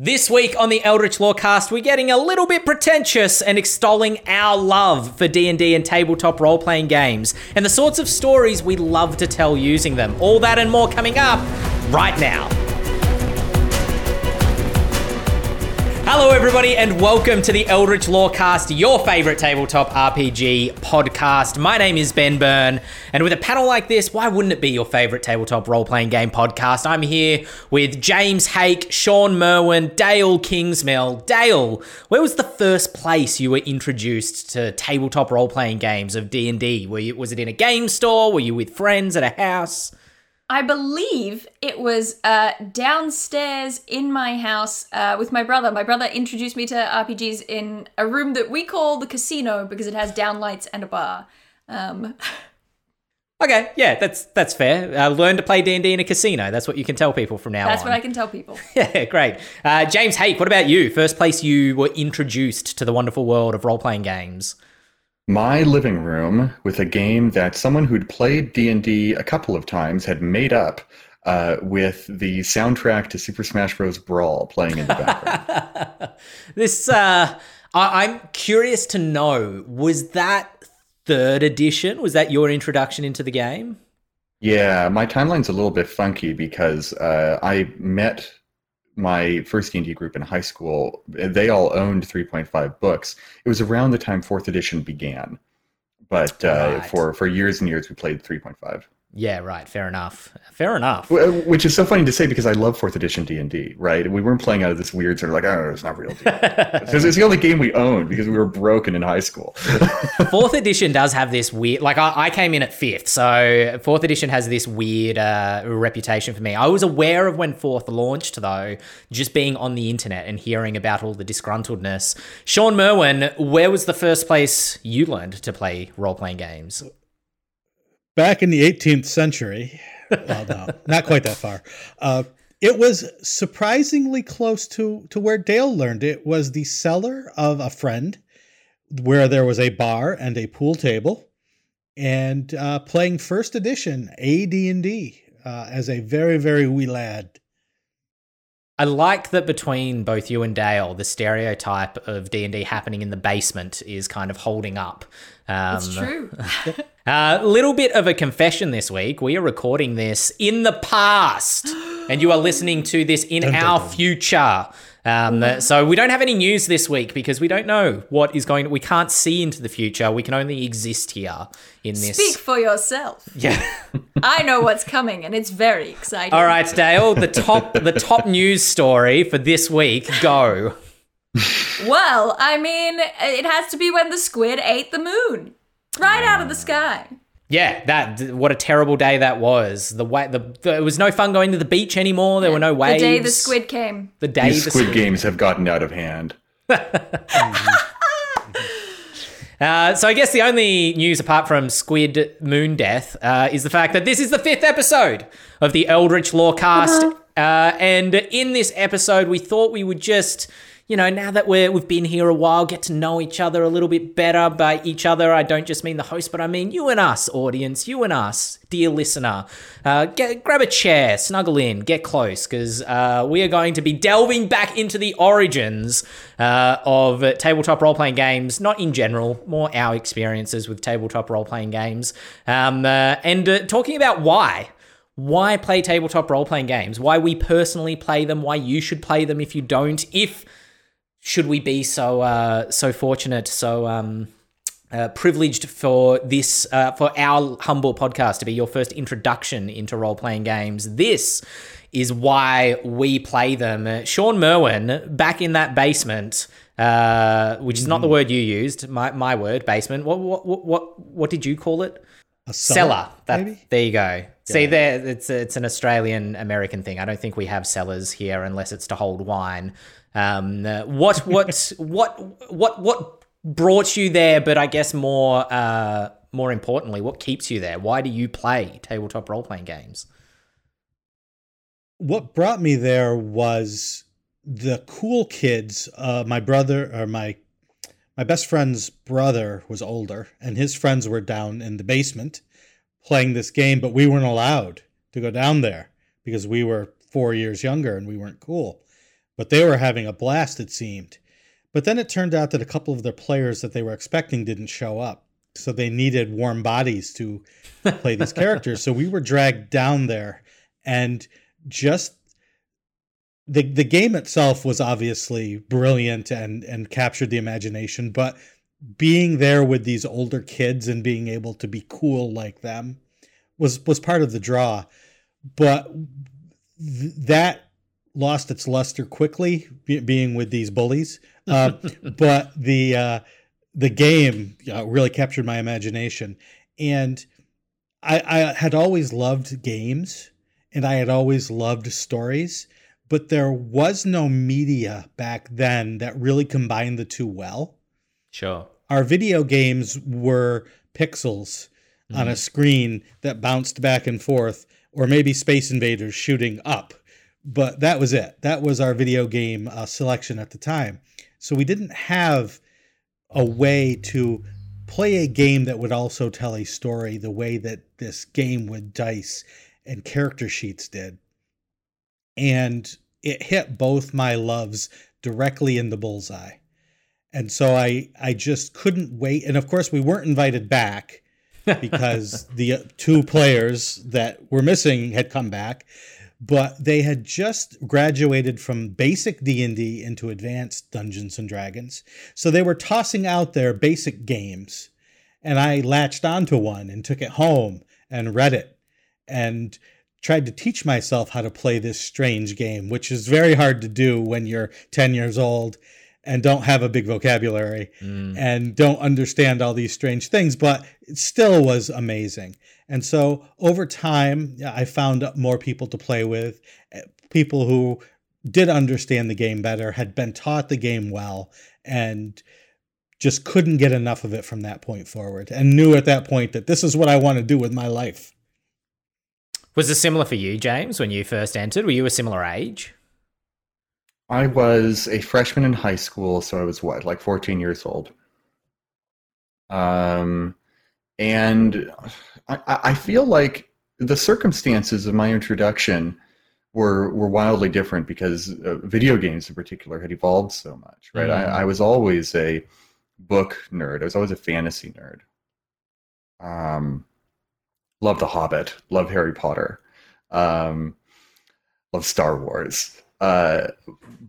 This week on the Eldritch Lorecast, we're getting a little bit pretentious and extolling our love for D&D and tabletop role-playing games and the sorts of stories we love to tell using them. All that and more coming up right now. Hello, everybody, and welcome to the Eldritch Lorecast, your favorite tabletop RPG podcast. My name is Ben Byrne, and with a panel like this, why wouldn't it be your favorite tabletop role playing game podcast? I'm here with James Haeck, Shawn Merwin, Dael Kingsmill. Dael, where was the first place you were introduced to tabletop role playing games of D and D? Was it in a game store? Were you with friends at a house? I believe it was uh, downstairs in my house uh, with my brother. My brother introduced me to RPGs in a room that we call the casino because it has downlights and a bar. Um, okay, yeah, that's that's fair. Uh, learn to play D and D in a casino. That's what you can tell people from now that's on. what I can tell people. yeah, great. Uh, James Haeck, what about you? First place you were introduced to the wonderful world of role playing games my living room with a game that someone who'd played D&D a couple of times had made up uh, with the soundtrack to Super Smash Bros. Brawl playing in the background. this, uh, I- I'm curious to know, was that third edition? Was that your introduction into the game? Yeah, my timeline's a little bit funky because uh, I met my first D&D group in high school, they all owned 3.5 books. It was around the time fourth edition began. But uh, right. for, for years and years, we played 3.5. Yeah, right. Fair enough. Fair enough. Which is so funny to say because I love fourth edition D and D. Right? We weren't playing out of this weird sort of like, oh, it's not real. Because it's the only game we owned because we were broken in high school. fourth edition does have this weird. Like I, I, came in at fifth, so fourth edition has this weird uh, reputation for me. I was aware of when fourth launched though, just being on the internet and hearing about all the disgruntledness. Shawn Merwin, where was the first place you learned to play role playing games? Back in the 18th century, well, no, not quite that far. Uh, it was surprisingly close to to where Dael learned. It was the cellar of a friend, where there was a bar and a pool table, and uh, playing first edition AD and D uh, as a very very wee lad. I like that between both you and Dael, the stereotype of D and D happening in the basement is kind of holding up. Um, it's true. A uh, little bit of a confession this week. We are recording this in the past, and you are listening to this in dun, our dun, dun. future. Um, so we don't have any news this week because we don't know what is going. We can't see into the future. We can only exist here in this. Speak for yourself. Yeah, I know what's coming, and it's very exciting. All right, Dael. The top, the top news story for this week. Go. well, I mean, it has to be when the squid ate the moon, right out of the sky. Yeah, that what a terrible day that was. The way the there was no fun going to the beach anymore. There were no waves. The day the squid came. The day These the squid, squid games have gotten out of hand. Uh, so I guess the only news apart from Squid Moon Death uh, is the fact that this is the fifth episode of the Eldritch Lorecast, uh-huh. uh, and in this episode we thought we would just you know, now that we're we've been here a while, get to know each other a little bit better. By each other, I don't just mean the host, but I mean you and us, audience, you and us, dear listener. Uh, get grab a chair, snuggle in, get close, because uh, we are going to be delving back into the origins uh, of tabletop role playing games, not in general, more our experiences with tabletop role playing games, um, uh, and uh, talking about why. Why play tabletop role playing games, why we personally play them, why you should play them if you don't, if should we be so uh, so fortunate, so um, uh, privileged for this uh, for our humble podcast to be your first introduction into role playing games? This is why we play them. Shawn Merwin, back in that basement, uh, which is not the mm. word you used, my, my word, basement. What what what what did you call it? A cellar. That, maybe? There you go. See, there it's it's an Australian American thing. I don't think we have cellars here unless it's to hold wine. Um, uh, what what what what what brought you there? But I guess more uh, more importantly, what keeps you there? Why do you play tabletop role playing games? What brought me there was the cool kids. Uh, my brother or my my best friend's brother was older, and his friends were down in the basement playing this game, but we weren't allowed to go down there because we were four years younger and we weren't cool. But they were having a blast, it seemed. But then it turned out that a couple of their players that they were expecting didn't show up. So they needed warm bodies to play these characters. So we were dragged down there and just the the game itself was obviously brilliant and and captured the imagination, but being there with these older kids and being able to be cool like them was was part of the draw. But th- that lost its luster quickly, be- being with these bullies. Uh, but the uh, the game uh, really captured my imagination, and I, I had always loved games, and I had always loved stories. But there was no media back then that really combined the two well. Sure. Our video games were pixels on a screen that bounced back and forth, or maybe Space Invaders shooting up. But that was it. That was our video game uh, selection at the time. So we didn't have a way to play a game that would also tell a story the way that this game with dice and character sheets did. And it hit both my loves directly in the bullseye. And so I I just couldn't wait. And of course we weren't invited back because the uh, two players that were missing had come back but they had just graduated from basic D&D into advanced Dungeons and Dragons. So they were tossing out their basic games and I latched onto one and took it home and read it and tried to teach myself how to play this strange game, which is very hard to do when you're 10 years old and don't have a big vocabulary mm. and don't understand all these strange things, but it still was amazing. And so over time, I found more people to play with, eh, people who did understand the game better, had been taught the game well, and just couldn't get enough of it from that point forward, and knew at that point that this is what I want to do with my life. Was this similar for you, James, when you first entered? Were you a similar age? I was a freshman in high school, so I was what, like 14 years old. Um, and I, I feel like the circumstances of my introduction were were wildly different because uh, video games in particular had evolved so much, right? Mm. I, I was always a book nerd. I was always a fantasy nerd. Um, love The Hobbit. Love Harry Potter. Um, love Star Wars. Uh,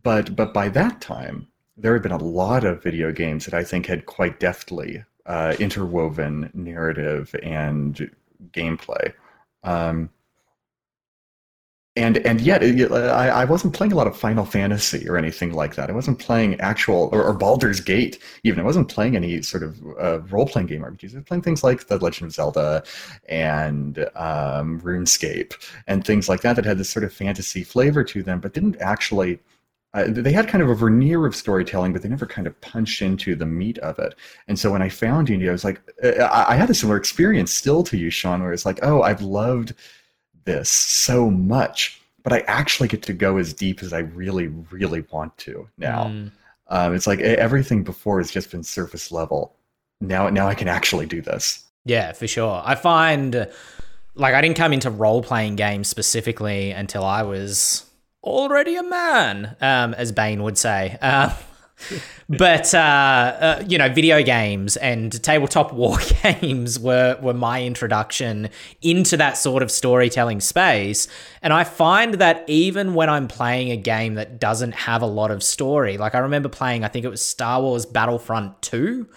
but but by that time, there had been a lot of video games that I think had quite deftly uh, interwoven narrative and gameplay. Um, and and yet it, I, I wasn't playing a lot of Final Fantasy or anything like that. I wasn't playing actual or, or Baldur's Gate even. I wasn't playing any sort of uh, role playing game RPGs. I was playing things like The Legend of Zelda and um, RuneScape and things like that that had this sort of fantasy flavor to them, but didn't actually. Uh, they had kind of a veneer of storytelling, but they never kind of punched into the meat of it. And so when I found you, I was like, uh, I, I had a similar experience still to you, Shawn, where it's like, oh, I've loved this so much, but I actually get to go as deep as I really, really want to now. Mm. Um, it's like everything before has just been surface level. Now, now I can actually do this. Yeah, for sure. I find like I didn't come into role playing games specifically until I was already a man, um, as Bane would say. Uh, but uh, uh, you know, video games and tabletop war games were were my introduction into that sort of storytelling space. And I find that even when I'm playing a game that doesn't have a lot of story, like I remember playing, I think it was Star Wars Battlefront Two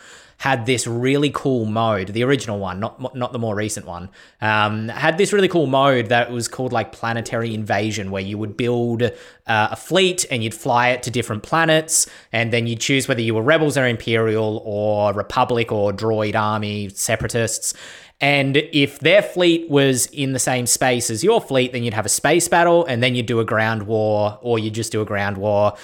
had this really cool mode, the original one, not not the more recent one, um, had this really cool mode that was called like Planetary Invasion, where you would build uh, a fleet and you'd fly it to different planets, and then you'd choose whether you were rebels or imperial or republic or droid army separatists. And if their fleet was in the same space as your fleet, then you'd have a space battle, and then you'd do a ground war, or you'd just do a ground war.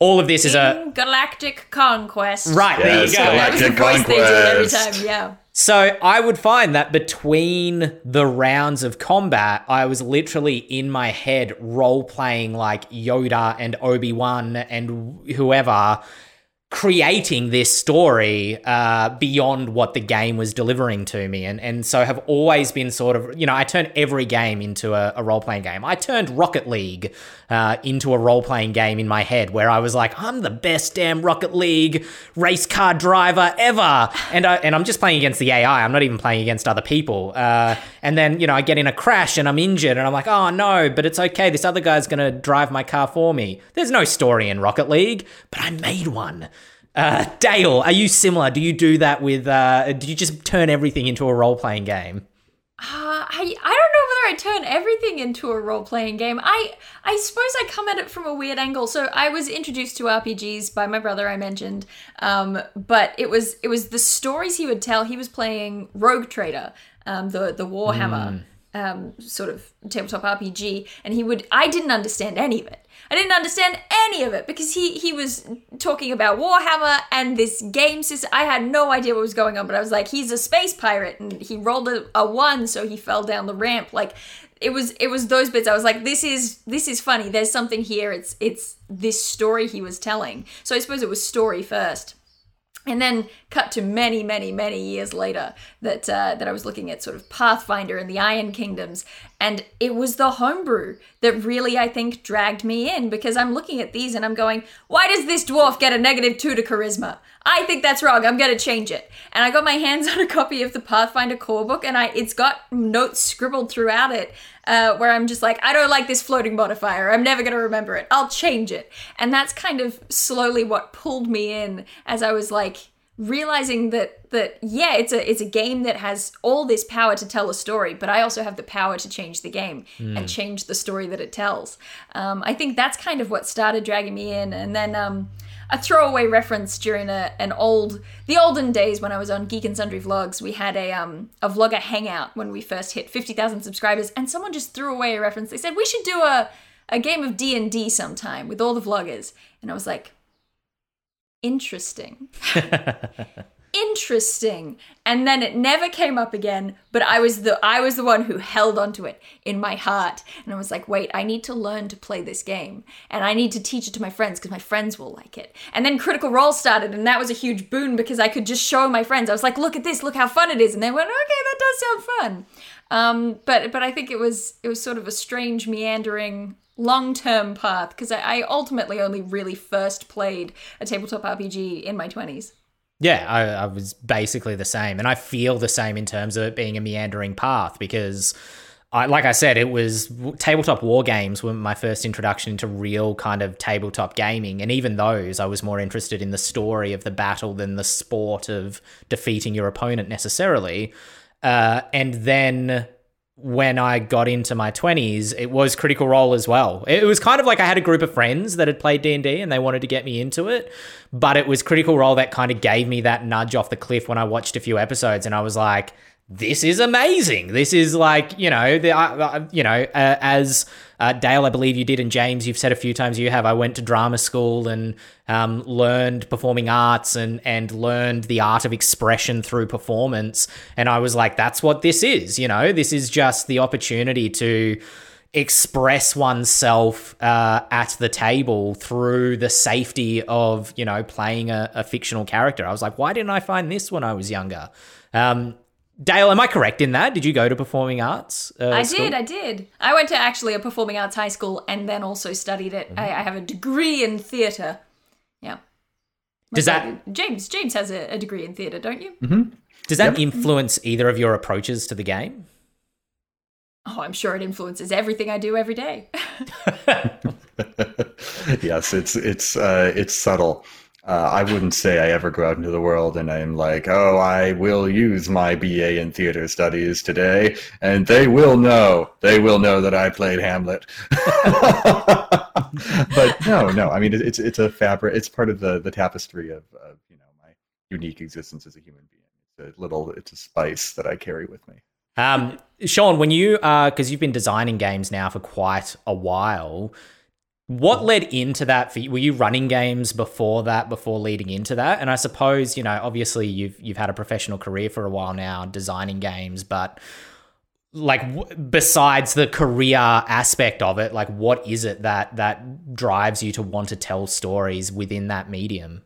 All of this is a Galactic Conquest. right. there you go. That was the Galactic voice they did every time, yeah. So I would find that between the rounds of combat, I was literally in my head role playing like Yoda and Obi Wan and whoever, creating this story uh, beyond what the game was delivering to me. And and so have always been sort of you know I turned every game into a, a role playing game. I turned Rocket League uh, into a role playing game in my head where I was like I'm the best damn Rocket League race car driver ever. And I and I'm just playing against the AI I'm not even playing against other people. Uh, and then you know I get in a crash and I'm injured and I'm like oh no but it's okay. This other guy's gonna drive my car for me. There's no story in Rocket League but I made one uh, Dael, are you similar? Do you do that with? Uh, do you just turn everything into a role playing game? Uh, I I don't know whether I turn everything into a role playing game. I I suppose I come at it from a weird angle. So I was introduced to RPGs by my brother. I mentioned, um, but it was it was the stories he would tell. He was playing Rogue Trader, um, the the Warhammer. Um, sort of tabletop RPG, and he would. I didn't understand any of it. I didn't understand any of it because he he was talking about Warhammer and this game system. I had no idea what was going on, but I was like, he's a space pirate, and he rolled a, a one, so he fell down the ramp. Like it was it was those bits. I was like, this is this is funny. There's something here. It's it's this story he was telling. So I suppose it was story first and then cut to many many many years later that uh, that I was looking at sort of Pathfinder and the Iron Kingdoms. And it was the homebrew that really I think dragged me in because I'm looking at these and I'm going why does this dwarf get a negative 2 to charisma? I think that's wrong. I'm going to change it. And I got my hands on a copy of the Pathfinder core book and I it's got notes scribbled throughout it uh, where I'm just like I don't like this floating modifier I'm never going to remember it. I'll change it. And that's kind of slowly what pulled me in as I was like realizing that that yeah it's a it's a game that has all this power to tell a story but i also have the power to change the game and change the story that it tells. Um, i think that's kind of what started dragging me in. And then um, a throwaway reference during a, an old the olden days when i was on geek and sundry vlogs we had a um a vlogger hangout when we first hit 50000 subscribers and someone just threw away a reference they said we should do a a game of d&d sometime with all the vloggers and i was like interesting. interesting. And then it never came up again, but I was the I was the one who held onto it in my heart. And I was like, "Wait, I need to learn to play this game and I need to teach it to my friends because my friends will like it." And then Critical Role started and that was a huge boon because I could just show my friends. I was like, "Look at this, look how fun it is." And they went, "Okay, that does sound fun." Um, but but I think it was it was sort of a strange meandering long term path because I, I ultimately only really first played a tabletop RPG in my 20s. Yeah, I, I was basically the same, and I feel the same in terms of it being a meandering path because. I, like I said, it was tabletop war games were my first introduction into real kind of tabletop gaming, and even those, I was more interested in the story of the battle than the sport of defeating your opponent necessarily. Uh, and then when I got into my 20s, it was Critical Role as well. It was kind of like I had a group of friends that had played D&D and they wanted to get me into it, but it was Critical Role that kind of gave me that nudge off the cliff when I watched a few episodes and I was like, this is amazing. This is like, you know, the, uh, you know, uh, as uh, Dael, I believe you did, and James, you've said a few times you have. I went to drama school and um, learned performing arts and and learned the art of expression through performance. And I was like, that's what this is. You know, this is just the opportunity to express oneself uh, at the table through the safety of you know playing a, a, fictional character. I was like, why didn't I find this when I was younger? Um, Dael, am I correct in that? Did you go to performing arts? Uh, I school? did, I did. I went to actually a performing arts high school and then also studied it. Mm-hmm. I, I have a degree in theatre. Yeah. Does that James James has a, a degree in theatre, don't you? Mm-hmm. does that influence either of your approaches to the game? Oh, I'm sure it influences everything I do every day. yes, it's it's uh, it's subtle. Uh, I wouldn't say I ever go out into the world and I'm like, oh, I will use my BA in theater studies today, and they will know. They will know that I played Hamlet. but no, no. I mean, it's it's a fabric. It's part of the the tapestry of, of you know my unique existence as a human being. It's a little. It's a spice that I carry with me. Um, Shawn, when you uh, because you've been designing games now for quite a while. What led into that for you? Were you running games before that, before leading into that? And I suppose, you know, obviously you've you've had a professional career for a while now designing games, but like besides the career aspect of it, like what is it that that drives you to want to tell stories within that medium?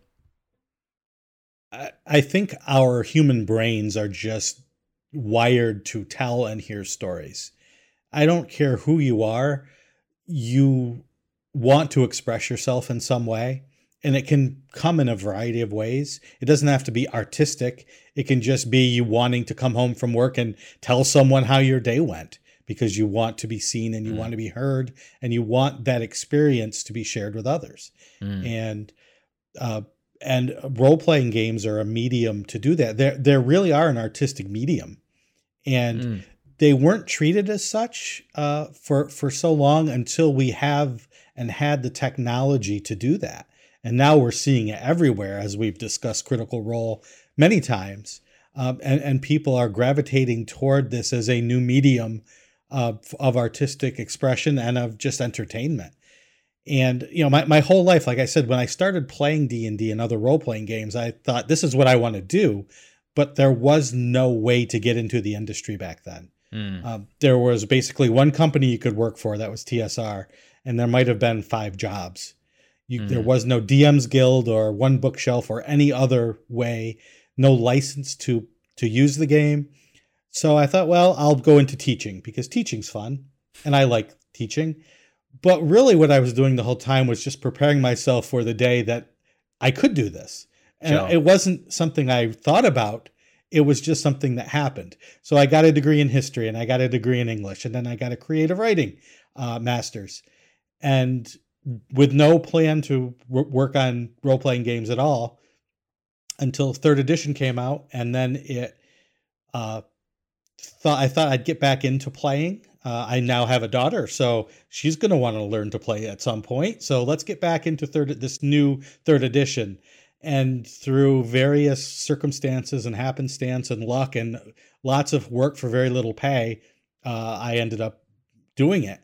I, I think our human brains are just wired to tell and hear stories. I don't care who you are, you want to express yourself in some way. And it can come in a variety of ways. It doesn't have to be artistic. It can just be you wanting to come home from work and tell someone how your day went because you want to be seen and you mm. want to be heard and you want that experience to be shared with others. Mm. And uh, and role playing games are a medium to do that. There they really are an artistic medium, and mm. they weren't treated as such uh, for for so long until we have and had the technology to do that. And now we're seeing it everywhere, as we've discussed Critical Role many times. Um, and, and people are gravitating toward this as a new medium of, of artistic expression and of just entertainment. And you know, my, my whole life, like I said, when I started playing D and D and other role playing games, I thought this is what I want to do, but there was no way to get into the industry back then. Mm. Um, there was basically one company you could work for that was TSR, and there might have been five jobs. You, mm. There hmm. was no DM's Guild or OneBookShelf or any other way, no license to to use the game. So I thought, well, I'll go into teaching because teaching's fun, and I like teaching. But really, what I was doing the whole time was just preparing myself for the day that I could do this. And it wasn't something I thought about. It was just something that happened. So I got a degree in history and I got a degree in English and then I got a creative writing uh, master's. And with no plan to work on role playing games at all until third edition came out. And then it, uh, thought I thought I'd get back into playing uh, I now have a daughter, so she's going to want to learn to play at some point. So let's get back into third this new third edition. And through various circumstances and happenstance and luck and lots of work for very little pay, uh, I ended up doing it.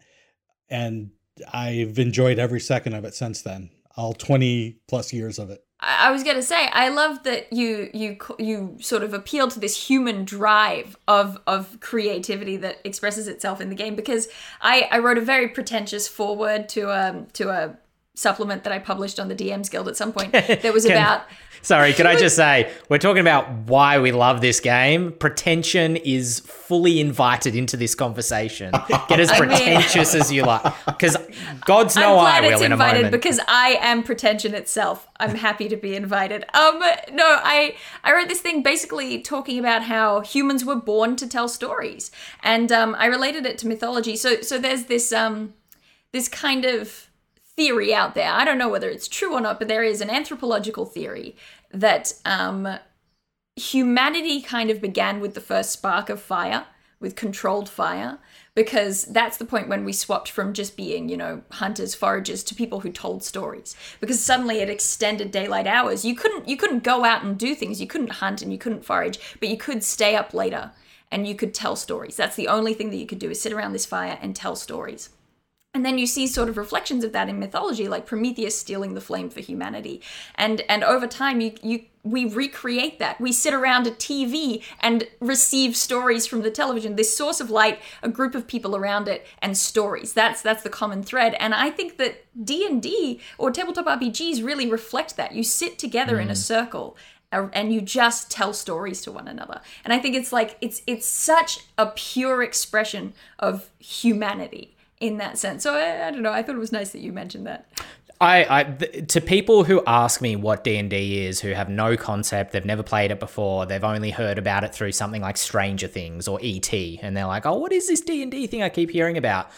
And I've enjoyed every second of it since then, all 20 plus years of it. I was gonna say, I love that you you you sort of appeal to this human drive of of creativity that expresses itself in the game. Because I I wrote a very pretentious foreword to um to a supplement that I published on the DMs Guild at some point that was about Sorry, can I just say, we're talking about why we love this game. Pretension is fully invited into this conversation. Get as pretentious mean, as you like. Because God's know I will in a moment. Because I am pretension itself. I'm happy to be invited. Um, no, I I wrote this thing basically talking about how humans were born to tell stories, and um, I related it to mythology. So so there's this um this kind of theory out there. I don't know whether it's true or not, but there is an anthropological theory that um, humanity kind of began with the first spark of fire, with controlled fire, because that's the point when we swapped from just being, you know, hunters, foragers to people who told stories. Because suddenly it extended daylight hours. You couldn't you couldn't go out and do things. You couldn't hunt and you couldn't forage, but you could stay up later and you could tell stories. That's the only thing that you could do is sit around this fire and tell stories. And then you see sort of reflections of that in mythology, like Prometheus stealing the flame for humanity. And and over time you you we recreate that. We sit around a TV and receive stories from the television. This source of light, a group of people around it, and stories. That's that's the common thread. And I think that D and D or tabletop RPGs really reflect that. You sit together mm. in a mm. circle and you just tell stories to one another and i think it's like it's it's such a pure expression of humanity in that sense. So I, I don't know. I thought it was nice that you mentioned that. I, I th- to people who ask me what D and D is, who have no concept, they've never played it before, they've only heard about it through something like Stranger Things or ET, and they're like, "Oh, what is this D and D thing I keep hearing about?"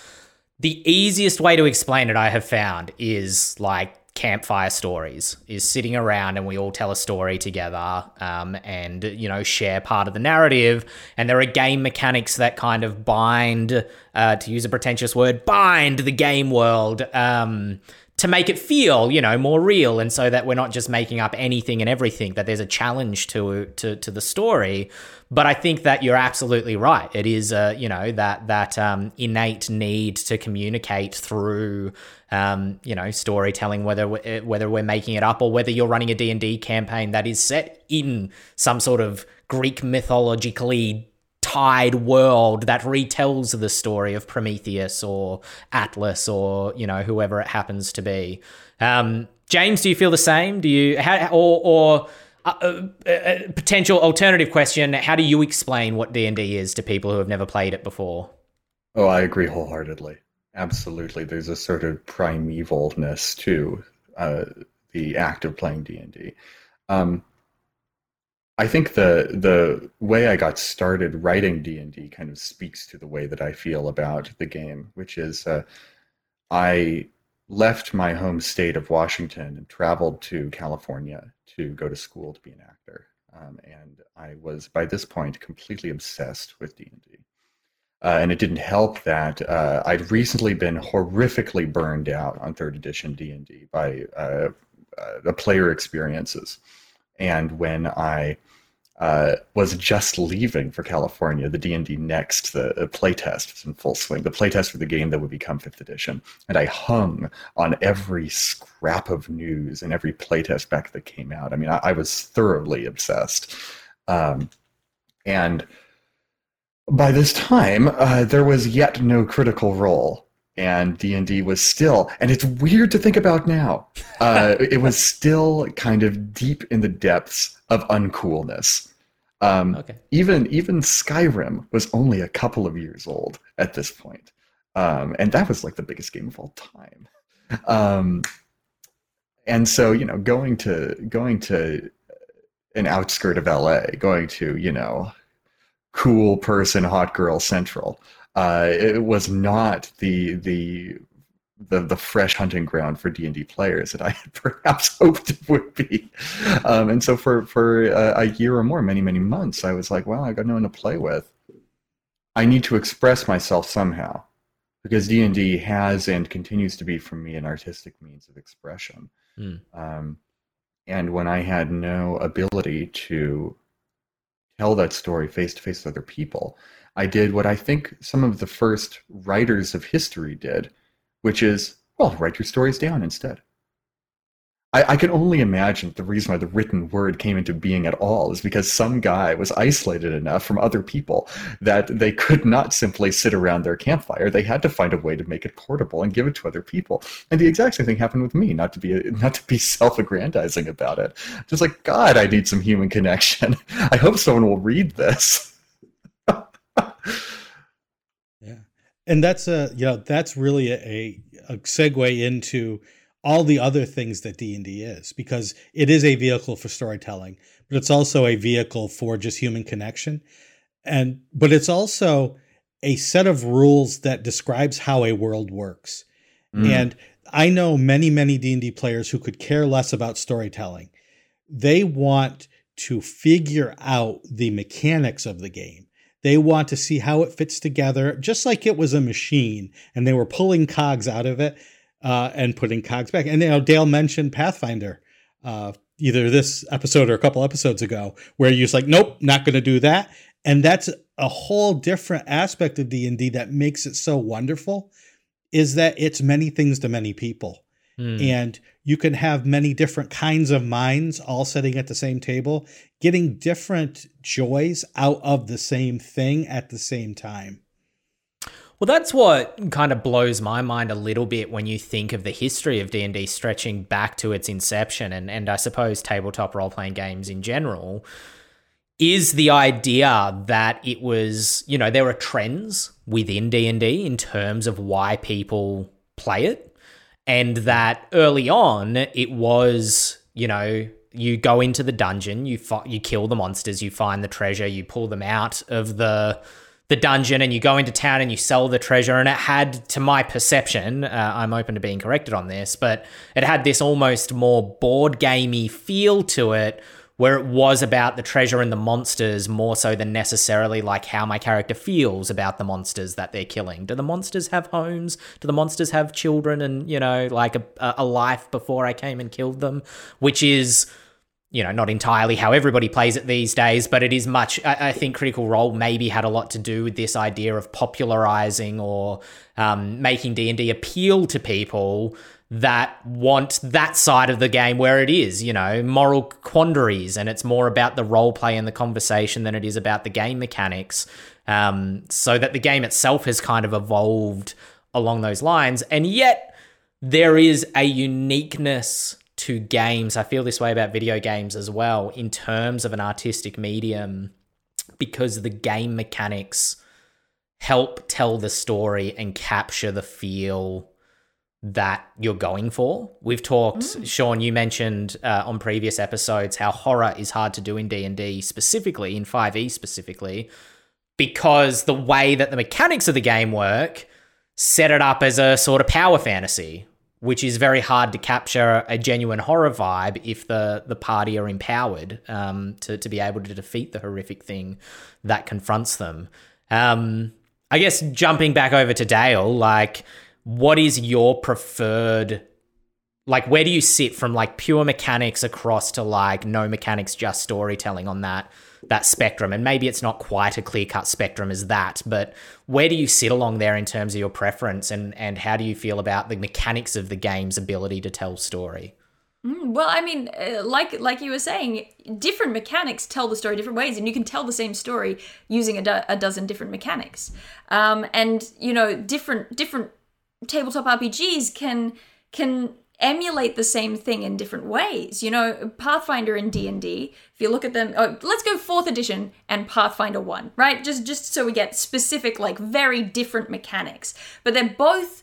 The easiest way to explain it, I have found, is like campfire stories is sitting around and we all tell a story together um, and you know share part of the narrative. And there are game mechanics that kind of bind uh, to use a pretentious word bind the game world. Um, to make it feel, you know, more real, and so that we're not just making up anything and everything. That there's a challenge to to to the story. But I think that you're absolutely right. It is, uh, you know, that that um, innate need to communicate through, um, you know, storytelling, whether we're, whether we're making it up or whether you're running a D and D campaign that is set in some sort of Greek mythologically tied world that retells the story of Prometheus or Atlas or you know whoever it happens to be. Um, James, do you feel the same? Do you how, or or uh, uh, potential alternative question: How do you explain what D and D is to people who have never played it before? Oh, I agree wholeheartedly. Absolutely, there's a sort of primevalness to uh, the act of playing D and D. I think the the way I got started writing D and D kind of speaks to the way that I feel about the game, which is uh, I left my home state of Washington and traveled to California to go to school to be an actor, um, and I was by this point completely obsessed with D and D. Uh, and it didn't help that uh, I'd recently been horrifically burned out on third edition D and D by uh, uh, the player experiences. And when I uh, was just leaving for California, the D and D Next, the, the playtest was in full swing. The playtest for the game that would become fifth edition, and I hung on every scrap of news and every playtest back that came out. I mean, I, I was thoroughly obsessed, um, and by this time, uh, there was yet no critical role and d&d was still and it's weird to think about now. Uh, it was still kind of deep in the depths of uncoolness. Um, okay. even even skyrim was only a couple of years old at this point. Um, and that was like the biggest game of all time. Um, and so you know going to going to an outskirt of la going to you know cool person hot girl central uh, it was not the the the the fresh hunting ground for D and D players that I had perhaps hoped it would be. Um, and so for for a, a, year or more, many many months, I was like, "Well, I got no one to play with. I need to express myself somehow." Because D and D has and continues to be for me an artistic means of expression, mm. um, and when I had no ability to tell that story face to face with other people, I did what I think some of the first writers of history did, which is, well, write your stories down instead. I, I, can only imagine the reason why the written word came into being at all is because some guy was isolated enough from other people that they could not simply sit around their campfire. They had to find a way to make it portable and give it to other people. And the exact same thing happened with me. Not to be not to be self-aggrandizing about it. Just like God, I need some human connection. I hope someone will read this. And that's a you know that's really a, a segue into all the other things that D&D is because it is a vehicle for storytelling, but it's also a vehicle for just human connection. And but it's also a set of rules that describes how a world works. Mm. And I know many many D&D players who could care less about storytelling. They want to figure out the mechanics of the game. They want to see how it fits together, just like it was a machine and they were pulling cogs out of it uh, and putting cogs back. And you know, Dael mentioned Pathfinder, uh, either this episode or a couple episodes ago, where you're just like, nope, not going to do that. And that's a whole different aspect of D and D that makes it so wonderful, is that it's many things to many people. Mm. And you can have many different kinds of minds all sitting at the same table, getting different joys out of the same thing at the same time. Well, that's what kind of blows my mind a little bit when you think of the history of D&D stretching back to its inception and and I suppose tabletop role-playing games in general is the idea that it was, you know, there are trends within D&D in terms of why people play it and that early on it was you know you go into the dungeon you you kill the monsters you find the treasure you pull them out of the the dungeon and you go into town and you sell the treasure. And it had to my perception uh, i'm open to being corrected on this but it had this almost more board gamey feel to it where it was about the treasure and the monsters more so than necessarily like how my character feels about the monsters that they're killing. Do the monsters have homes? Do the monsters have children and, you know, like a, a life before I came and killed them? Which is you know, not entirely how everybody plays it these days, but it is much. I, I, think Critical Role maybe had a lot to do with this idea of popularizing or um, making D and D appeal to people that want that side of the game where it is, you know, moral quandaries, and it's more about the role play and the conversation than it is about the game mechanics. Um, so that the game itself has kind of evolved along those lines, and yet there is a uniqueness to games, I feel this way about video games as well, in terms of an artistic medium, because the game mechanics help tell the story and capture the feel that you're going for. We've talked, mm. Shawn. You mentioned uh, on previous episodes how horror is hard to do in D and D, specifically in Five E specifically, because the way that the mechanics of the game work set it up as a sort of power fantasy, which is very hard to capture a genuine horror vibe if the the party are empowered um, to to be able to defeat the horrific thing that confronts them. Um, I guess jumping back over to Dael, like, what is your preferred? Like, where do you sit from like pure mechanics across to like no mechanics, just storytelling on that that spectrum? And maybe it's not quite a clear cut spectrum as that, but where do you sit along there in terms of your preference, and and how do you feel about the mechanics of the game's ability to tell story? Mm, well, I mean, uh, like like you were saying, different mechanics tell the story different ways, and you can tell the same story using a, do- a dozen different mechanics. Um, and you know, different different tabletop RPGs can can emulate the same thing in different ways. You know, Pathfinder and D and D. If you look at them, oh, let's go fourth edition and Pathfinder one, right? Just just so we get specific, like very different mechanics, but they're both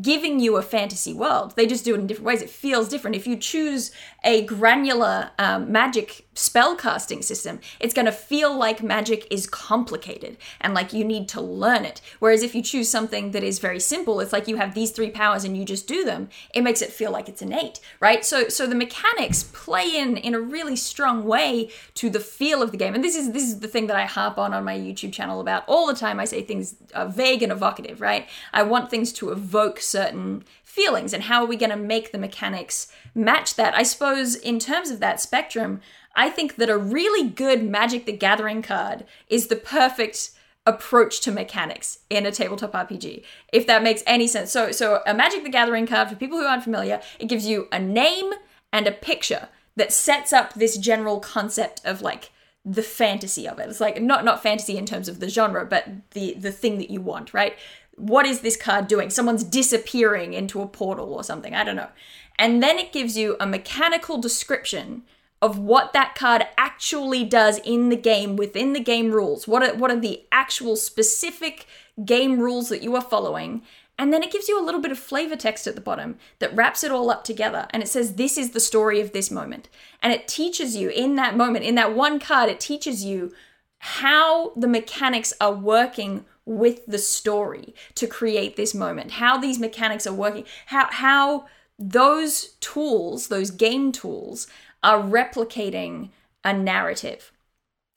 giving you a fantasy world. They just do it in different ways. It feels different. If you choose a granular um, magic spell casting system, it's going to feel like magic is complicated and like you need to learn it. Whereas if you choose something that is very simple, it's like you have these three powers and you just do them. It makes it feel like it's innate, right? So so the mechanics play in in a really strong way to the feel of the game. And this is this is the thing that I harp on on my YouTube channel about all the time. I say things are vague and evocative, right? I want things to evoke certain feelings and how are we going to make the mechanics match that? I suppose in terms of that spectrum, I think that a really good Magic the Gathering card is the perfect approach to mechanics in a tabletop RPG, if that makes any sense. So, so a Magic the Gathering card, for people who aren't familiar, it gives you a name and a picture that sets up this general concept of like the fantasy of it. It's like not not fantasy in terms of the genre, but the the thing that you want, right? What is this card doing? Someone's disappearing into a portal or something. I don't know. And then it gives you a mechanical description of what that card actually does in the game within the game rules. What are, what are the actual specific game rules that you are following? And then it gives you a little bit of flavor text at the bottom that wraps it all up together. And it says, This is the story of this moment. And it teaches you in that moment, in that one card, it teaches you how the mechanics are working with the story to create this moment, how these mechanics are working, how, how those tools, those game tools, are replicating a narrative.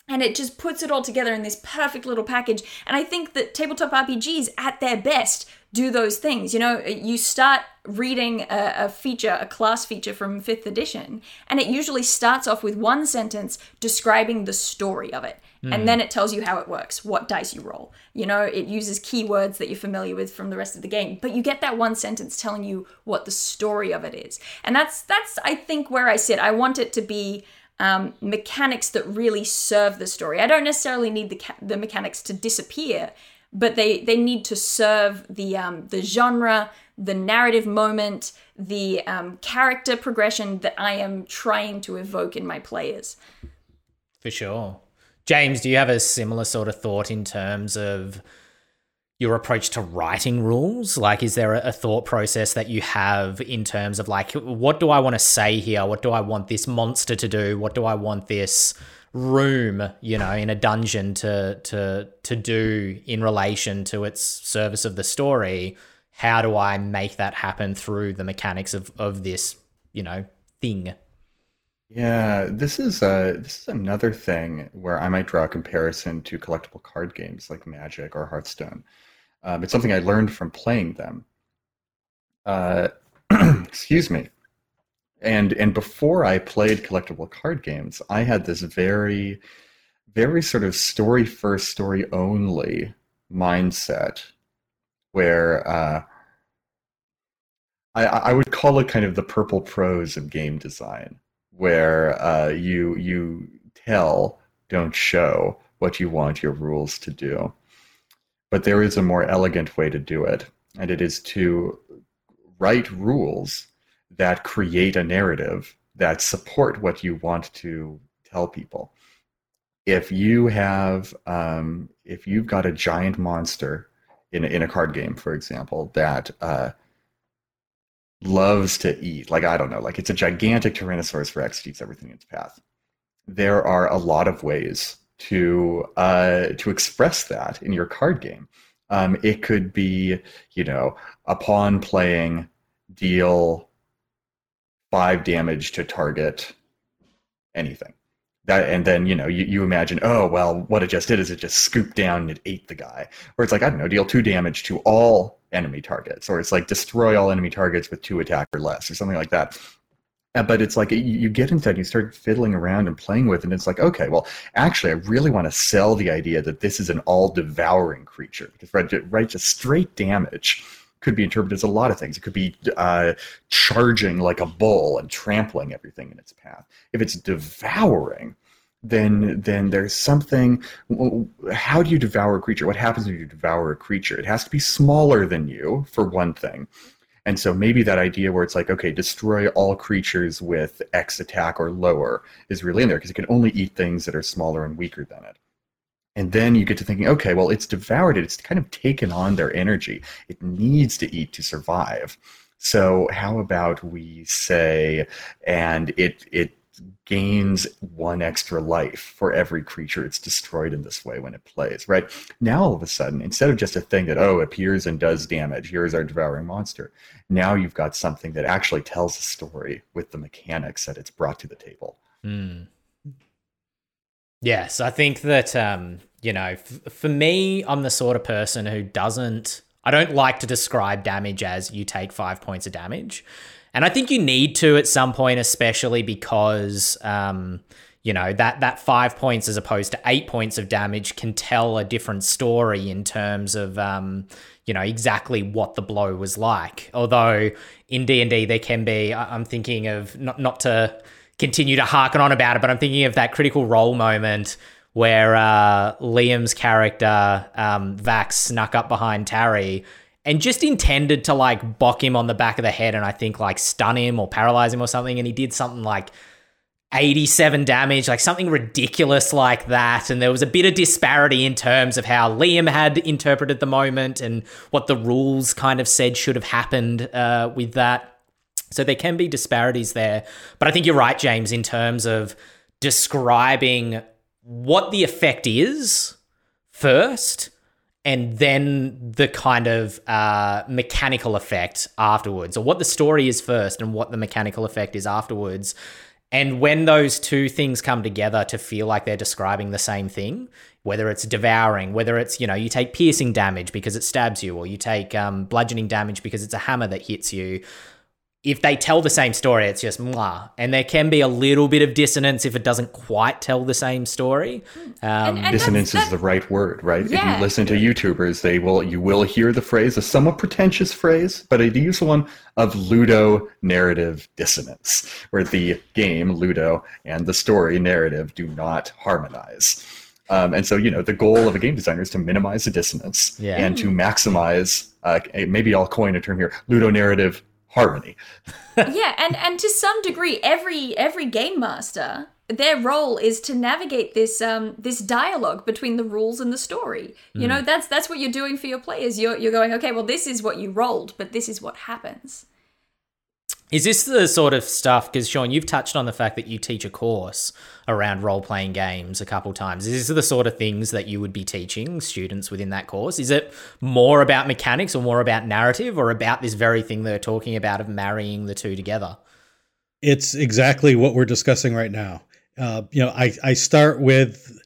And it just puts it all together in this perfect little package. And I think that tabletop RPGs, at their best, do those things. You know, you start reading a, a, feature, a class feature from fifth edition, and it usually starts off with one sentence describing the story of it. Mm. And then it tells you how it works, what dice you roll. You know, it uses keywords that you're familiar with from the rest of the game, but you get that one sentence telling you what the story of it is. And that's that's I think where I sit. I want it to be um, mechanics that really serve the story. I don't necessarily need the ca- the mechanics to disappear, but they they need to serve the um, the genre, the narrative moment, the um, character progression that I am trying to evoke in my players. For sure. James, do you have a similar sort of thought in terms of your approach to writing rules? Like, is there a thought process that you have in terms of like, what do I want to say here? What do I want this monster to do? What do I want this room, you know, in a dungeon to to to do in relation to its service of the story? How do I make that happen through the mechanics of of this, you know, thing? Yeah, this is uh this is another thing where I might draw a comparison to collectible card games like Magic or Hearthstone. Um, it's something I learned from playing them. Uh, excuse me. And and before I played collectible card games, I had this very, very sort of story first, story only mindset, where uh, I I would call it kind of the purple prose of game design where uh, you you tell, don't show what you want your rules to do. But there is a more elegant way to do it, and it is to write rules that create a narrative that support what you want to tell people. If you have, um, if you've got a giant monster in in a card game, for example, that uh, loves to eat, like I don't know, like it's a gigantic Tyrannosaurus Rex eats everything in its path. There are a lot of ways to uh, to express that in your card game. Um, it could be, you know, upon playing, deal five damage to target anything. That and then you know you, you imagine oh well what it just did is it just scooped down and it ate the guy. Or it's like I don't know deal two damage to all enemy targets. Or it's like destroy all enemy targets with two attack or less or something like that. Uh, but it's like you, get into that and you start fiddling around and playing with it and it's like okay well actually i really want to sell the idea that this is an all devouring creature because right, right just straight damage could be interpreted as a lot of things. It could be uh, charging like a bull and trampling everything in its path. If it's devouring then then there's something how do you devour a creature? What happens when you devour a creature? It has to be smaller than you for one thing. And so maybe that idea where it's like, okay, destroy all creatures with X attack or lower is really in there because it can only eat things that are smaller and weaker than it. And then you get to thinking, okay, well, it's devoured it. It's kind of taken on their energy. It needs to eat to survive. So how about we say, and it it gains one extra life for every creature it's destroyed in this way when it plays, right? Now, all of a sudden, instead of just a thing that, oh, appears and does damage, here's our devouring monster, now you've got something that actually tells a story with the mechanics that it's brought to the table. Mm. Yes, I think that, um, you know, f- for me, I'm the sort of person who doesn't, I don't like to describe damage as you take five points of damage. And I think you need to at some point, especially because um, you know that that five points as opposed to eight points of damage can tell a different story in terms of um, you know exactly what the blow was like. Although in D and D there can be, I'm thinking of not not to continue to harken on about it, but I'm thinking of that critical role moment where uh, Liam's character um, Vax snuck up behind Tary and just intended to like bock him on the back of the head and I think like stun him or paralyze him or something. And he did something like 87 damage, like something ridiculous like that. And there was a bit of disparity in terms of how Liam had interpreted the moment and what the rules kind of said should have happened uh, with that. So there can be disparities there. But I think you're right, James, in terms of describing what the effect is first and then the kind of uh, mechanical effect afterwards, or what the story is first and what the mechanical effect is afterwards. And when those two things come together to feel like they're describing the same thing, whether it's devouring, whether it's, you know, you take piercing damage because it stabs you, or you take um, bludgeoning damage because it's a hammer that hits you, if they tell the same story, it's just mwah. And there can be a little bit of dissonance if it doesn't quite tell the same story. Um, and, and dissonance that's, that's, is the right word, right? Yeah. If you listen to YouTubers, they will you will hear the phrase, a somewhat pretentious phrase, but I use one of Ludo narrative dissonance, where the game Ludo and the story narrative do not harmonize. Um, and so, you know, the goal of a game designer is to minimize the dissonance yeah. and to maximize. Uh, maybe I'll coin a term here: Ludo narrative harmony. yeah, and and to some degree, every every game master their role is to navigate this um this dialogue between the rules and the story. You mm. know, that's that's what you're doing for your players. You're you're going, okay, well, this is what you rolled, but this is what happens. Is this the sort of stuff? Because Shawn, you've touched on the fact that you teach a course around role playing games a couple times. Is this the sort of things that you would be teaching students within that course? Is it more about mechanics or more about narrative or about this very thing they're talking about of marrying the two together? It's exactly what we're discussing right now. Uh, you know, I, I start with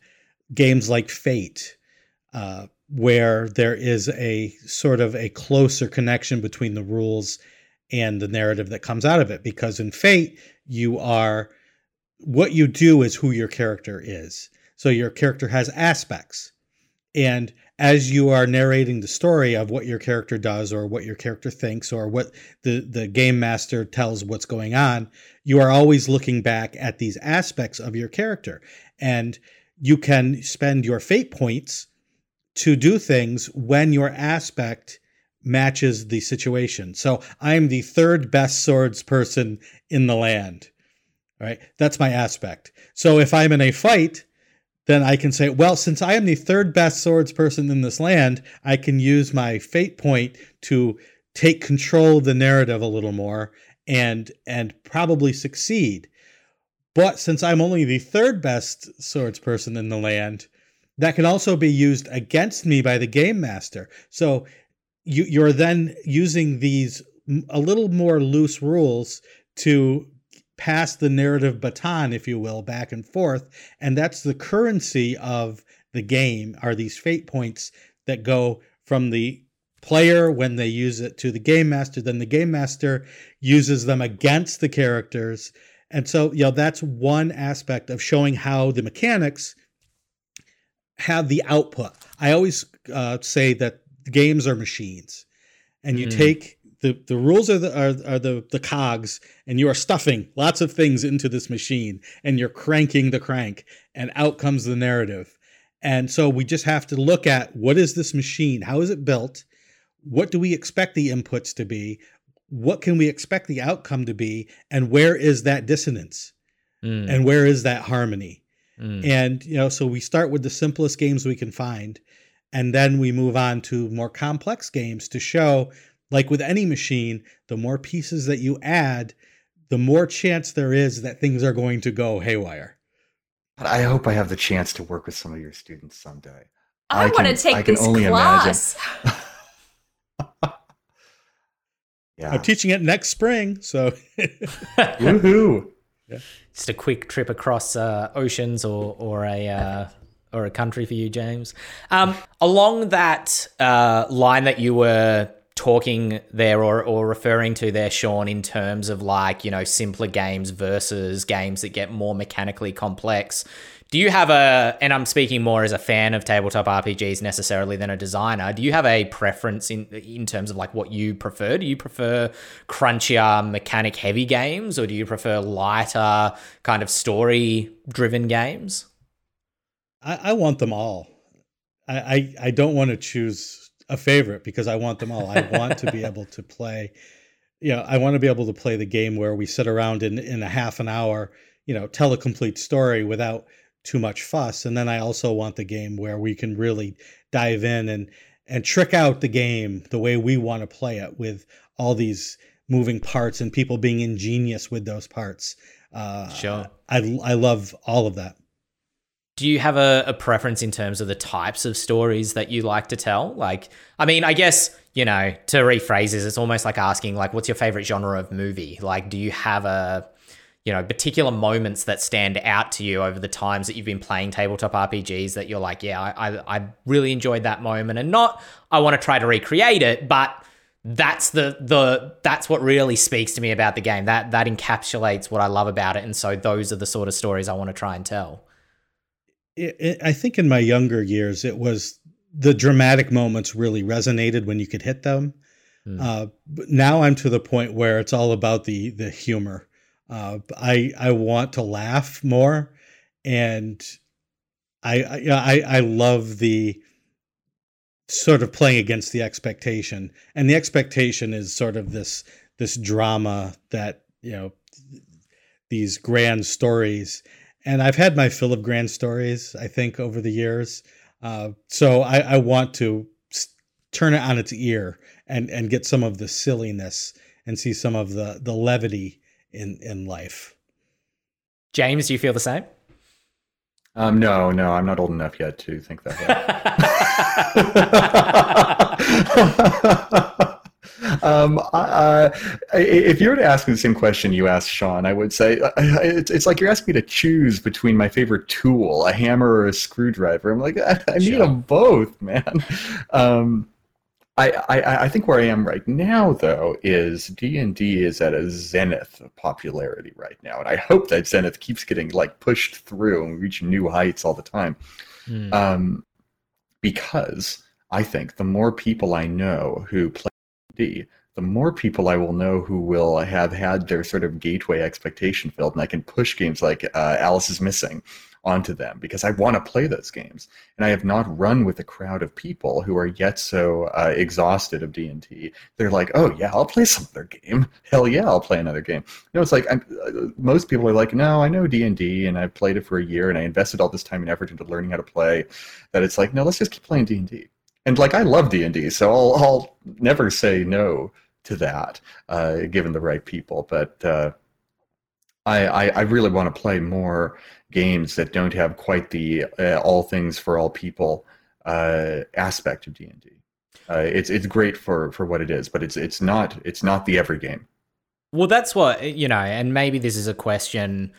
games like Fate, uh, where there is a sort of a closer connection between the rules and the narrative that comes out of it. Because in Fate, you are what you do is who your character is. So your character has aspects. And as you are narrating the story of what your character does or what your character thinks or what the, the game master tells what's going on, you are always looking back at these aspects of your character. And you can spend your fate points to do things when your aspect matches the situation. So I'm the third best swords person in the land. Right? That's my aspect. So if I'm in a fight, then I can say, well, since I am the third best swords person in this land, I can use my fate point to take control of the narrative a little more and and probably succeed. But since I'm only the third best swords person in the land, that can also be used against me by the game master. So you, you're then using these a little more loose rules to pass the narrative baton, if you will, back and forth. And that's the currency of the game are these fate points that go from the player when they use it to the game master. Then the game master uses them against the characters. And so, you know, that's one aspect of showing how the mechanics have the output. I always uh, say that games are machines, and you mm. take the the rules are the are, are the the cogs, and you are stuffing lots of things into this machine, and you're cranking the crank, and out comes the narrative. And so we just have to look at what is this machine? How is it built? What do we expect the inputs to be? What can we expect the outcome to be? And where is that dissonance? Mm. And where is that harmony? Mm. And, you know, so we start with the simplest games we can find. And then we move on to more complex games to show, like with any machine, the more pieces that you add, the more chance there is that things are going to go haywire. I hope I have the chance to work with some of your students someday. I, I want to take I can this only class. yeah. I'm teaching it next spring, so woohoo! Yeah. Just a quick trip across uh, oceans or or a uh, or a country for you, James. Um, along that uh, line that you were talking there or, or referring to there, Shawn, in terms of like, you know, simpler games versus games that get more mechanically complex. Do you have a, and I'm speaking more as a fan of tabletop RPGs necessarily than a designer, do you have a preference in, in terms of like what you prefer? Do you prefer crunchier, mechanic heavy games or do you prefer lighter, kind of story driven games? I, I want them all. I, I, I don't want to choose a favorite because I want them all. I want to be able to play, you know, I want to be able to play the game where we sit around in, in a half an hour, you know, tell a complete story without too much fuss. And then I also want the game where we can really dive in and and trick out the game the way we want to play it with all these moving parts and people being ingenious with those parts. Uh, sure. I, I love all of that. Do you have a, a preference in terms of the types of stories that you like to tell? Like, I mean, I guess, you know, to rephrase this, it's almost like asking, like, what's your favorite genre of movie? Like, do you have a you know particular moments that stand out to you over the times that you've been playing tabletop RPGs that you're like, yeah, I, I, I really enjoyed that moment, and not I want to try to recreate it, but that's the the that's what really speaks to me about the game. That that encapsulates what I love about it, and so those are the sort of stories I want to try and tell. It, it, I think in my younger years, it was the dramatic moments really resonated when you could hit them. Mm. Uh, but now I'm to the point where it's all about the the humor uh, I I want to laugh more, and I I I love the sort of playing against the expectation, and the expectation is sort of this this drama that you know these grand stories, and I've had my fill of grand stories. I think over the years, uh, so I, I want to turn it on its ear and and get some of the silliness and see some of the the levity in in life. James, do you feel the same? Um, no, no, I'm not old enough yet to think that um, uh, if you were to ask me the same question you asked Shawn, I would say it's, it's like you're asking me to choose between my favorite tool, a hammer or a screwdriver. I'm like, I, I need them both, man. Um, I, I, I think where I am right now, though, is D and D is at a zenith of popularity right now, and I hope that zenith keeps getting like pushed through and reach new heights all the time. Mm. Um, because I think the more people I know who play D, the more people I will know who will have had their sort of gateway expectation filled, and I can push games like uh, Alice is Missing onto them because I want to play those games. And I have not run with a crowd of people who are yet so uh, exhausted of D&D. They're like, oh yeah, I'll play some other game. Hell yeah, I'll play another game. You know, it's like I'm, uh, most people are like, no, I know D&D and I've played it for a year and I invested all this time and effort into learning how to play. That it's like, no, let's just keep playing D&D. And like, I love D&D, so I'll, I'll never say no to that, uh, given the right people. But uh, I, I, I really want to play more games that don't have quite the uh, all things for all people uh, aspect of D and D. Uh, it's it's great for for what it is, but it's it's not it's not the every game. Well, that's what you know, and maybe this is a question.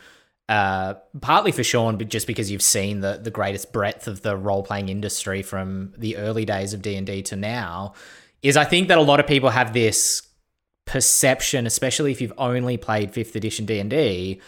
Uh, partly for Shawn, but just because you've seen the the greatest breadth of the role playing industry from the early days of D and D to now, is I think that a lot of people have this perception, especially if you've only played fifth edition D and D,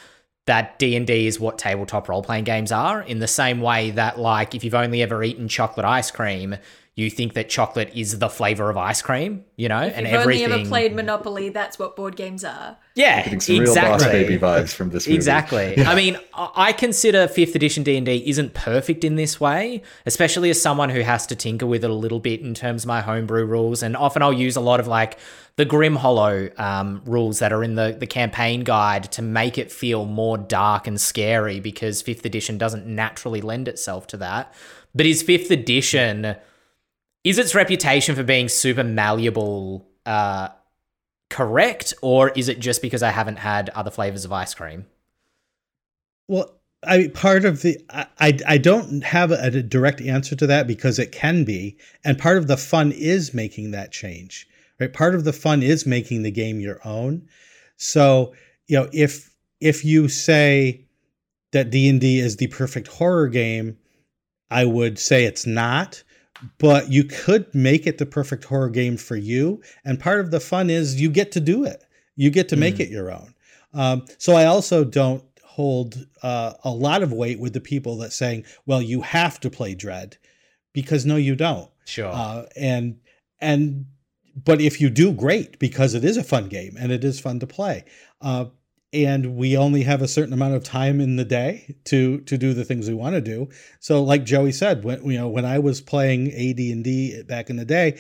that D&D is what tabletop role-playing games are in the same way that like if you've only ever eaten chocolate ice cream you think that chocolate is the flavor of ice cream, you know, And if and you've everything. only ever played Monopoly, that's what board games are. Yeah, Getting some exactly. real boss baby vibes from this movie. Exactly. I mean, I I consider fifth edition D and D isn't perfect in this way, especially as someone who has to tinker with it a little bit in terms of my homebrew rules. And often I'll use a lot of like the Grim Hollow um, rules that are in the the campaign guide to make it feel more dark and scary because fifth edition doesn't naturally lend itself to that. But is fifth edition is its reputation for being super malleable uh, correct, or is it just because I haven't had other flavors of ice cream? Well, I part of the I I, don't have a, a direct answer to that because it can be, and part of the fun is making that change. Right, part of the fun is making the game your own. So you know if if you say that D and D is the perfect horror game, I would say it's not. But you could make it the perfect horror game for you, and part of the fun is you get to do it. You get to make Mm. it your own. Um, so I also don't hold uh, a lot of weight with the people that saying, "Well, you have to play Dread," because no, you don't. Sure. Uh, and and but if you do, great, because it is a fun game and it is fun to play. Uh, and we only have a certain amount of time in the day to to do the things we want to do. So, like Joey said, when you know when I was playing AD and D back in the day,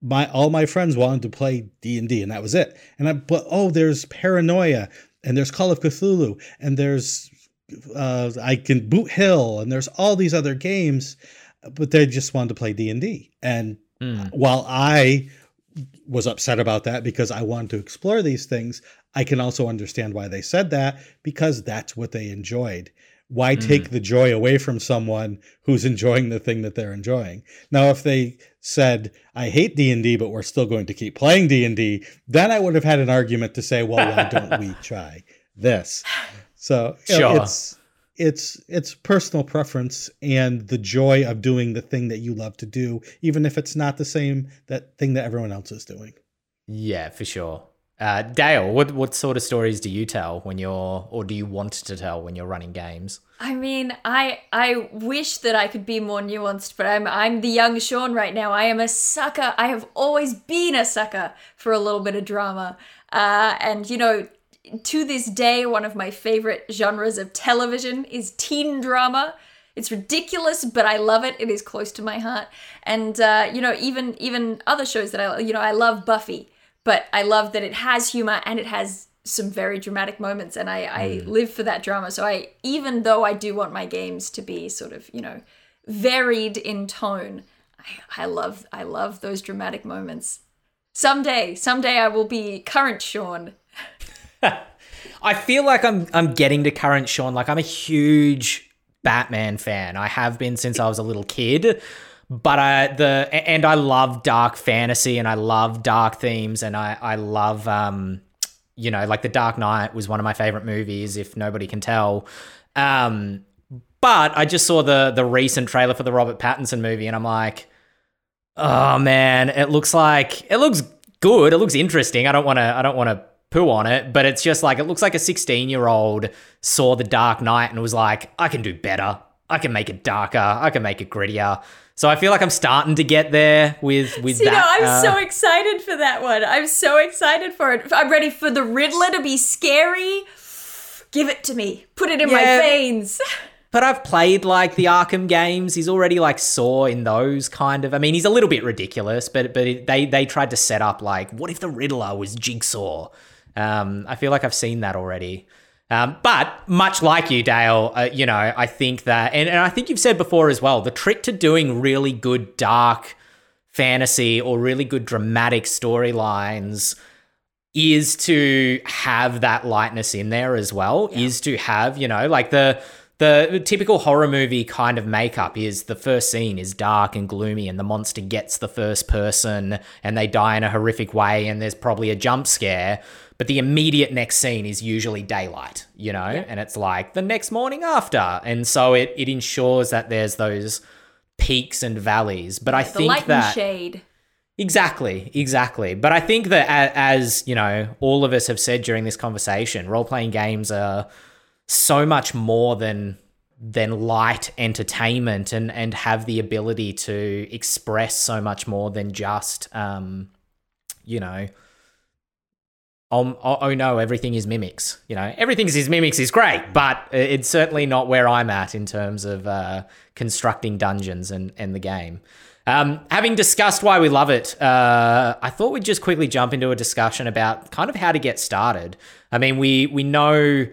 my all my friends wanted to play D and that was it. And I but oh, there's Paranoia, and there's Call of Cthulhu, and there's uh, I can Boot Hill, and there's all these other games, but they just wanted to play D and D. And Mm. while I was upset about that because I wanted to explore these things, I can also understand why they said that because that's what they enjoyed. Why Mm. take the joy away from someone who's enjoying the thing that they're enjoying? Now, if they said, "I hate D and D, but we're still going to keep playing D and D," then I would have had an argument to say, "Well, why don't we try this?" So you know, Sure. it's it's it's personal preference and the joy of doing the thing that you love to do, even if it's not the same that thing that everyone else is doing. Yeah, for sure. Uh, Dael, what what sort of stories do you tell when you're, or do you want to tell when you're running games? I mean, I I wish that I could be more nuanced, but I'm I'm the young Shawn right now. I am a sucker. I have always been a sucker for a little bit of drama. Uh, and you know, to this day, one of my favorite genres of television is teen drama. It's ridiculous, but I love it. It is close to my heart. And uh, you know, even even other shows that I you know, I love Buffy, but I love that it has humor and it has some very dramatic moments and I, I live for that drama. So I even though I do want my games to be sort of, you know, varied in tone, I, I love I love those dramatic moments. Someday, someday I will be current Shawn. I feel like I'm I'm getting to current Shawn. Like I'm a huge Batman fan. I have been since I was a little kid. But I the and I love dark fantasy and I love dark themes and I I love um you know like the Dark Knight was one of my favorite movies if nobody can tell. Um but I just saw the the recent trailer for the Robert Pattinson movie and I'm like oh man, it looks like it looks good. It looks interesting. I don't want to I don't want to poo on it, but it's just like it looks like a 16 year old saw the Dark Knight and was like, I can do better. I can make it darker. I can make it grittier. So I feel like I'm starting to get there with with See, that. no, I'm uh, so excited for that one. I'm so excited for it. I'm ready for the Riddler to be scary. Give it to me. Put it in my veins. But I've played like the Arkham games. He's already like Saw in those kind of. I mean, he's a little bit ridiculous, but but it, they they tried to set up like, what if the Riddler was Jigsaw? Um, I feel like I've seen that already. Um, but much like you, Dael, uh, you know, I think that, and, and I think you've said before as well, the trick to doing really good dark fantasy or really good dramatic storylines is to have that lightness in there as well is to have you know like the the typical horror movie kind of makeup is the first scene is dark and gloomy and the monster gets the first person and they die in a horrific way and there's probably a jump scare but the immediate next scene is usually daylight you know and it's like the next morning after and so it it ensures that there's those peaks and valleys but i The think light that shade. Exactly, exactly. But I think that as, you know, all of us have said during this conversation, role-playing games are so much more than than light entertainment and and have the ability to express so much more than just um you know oh, no everything is mimics you know everything is mimics is great but it's certainly not where i'm at in terms of uh constructing dungeons and and the game um, having discussed why we love it, uh, I thought we'd just quickly jump into a discussion about kind of how to get started. I mean, we we know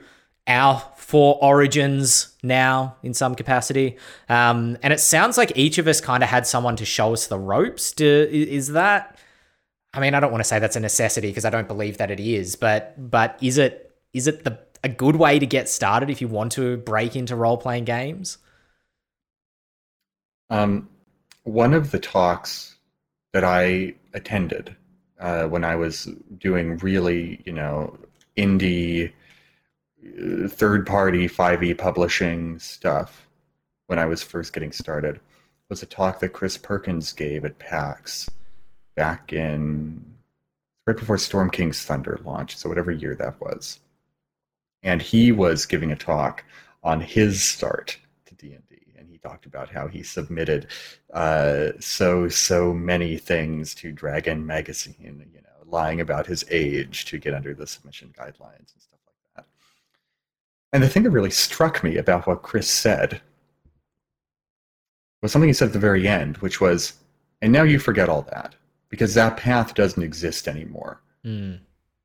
our four origins now in some capacity, um, and it sounds like each of us kind of had someone to show us the ropes. Do, is that? I mean, I don't want to say that's a necessity because I don't believe that it is, but but is it is it the a good way to get started if you want to break into role playing games? Um, one of the talks that I attended uh, when I was doing really, you know, indie, uh, third party 5e publishing stuff when I was first getting started was a talk that Chris Perkins gave at PAX back in right before Storm King's Thunder launched, so whatever year that was. And he was giving a talk on his start to D&D and he talked about how he submitted uh, so so many things to Dragon Magazine, you know, lying about his age to get under the submission guidelines and stuff like that. And the thing that really struck me about what Chris said was something he said at the very end, which was, "And now you forget all that because that path doesn't exist anymore." Mm.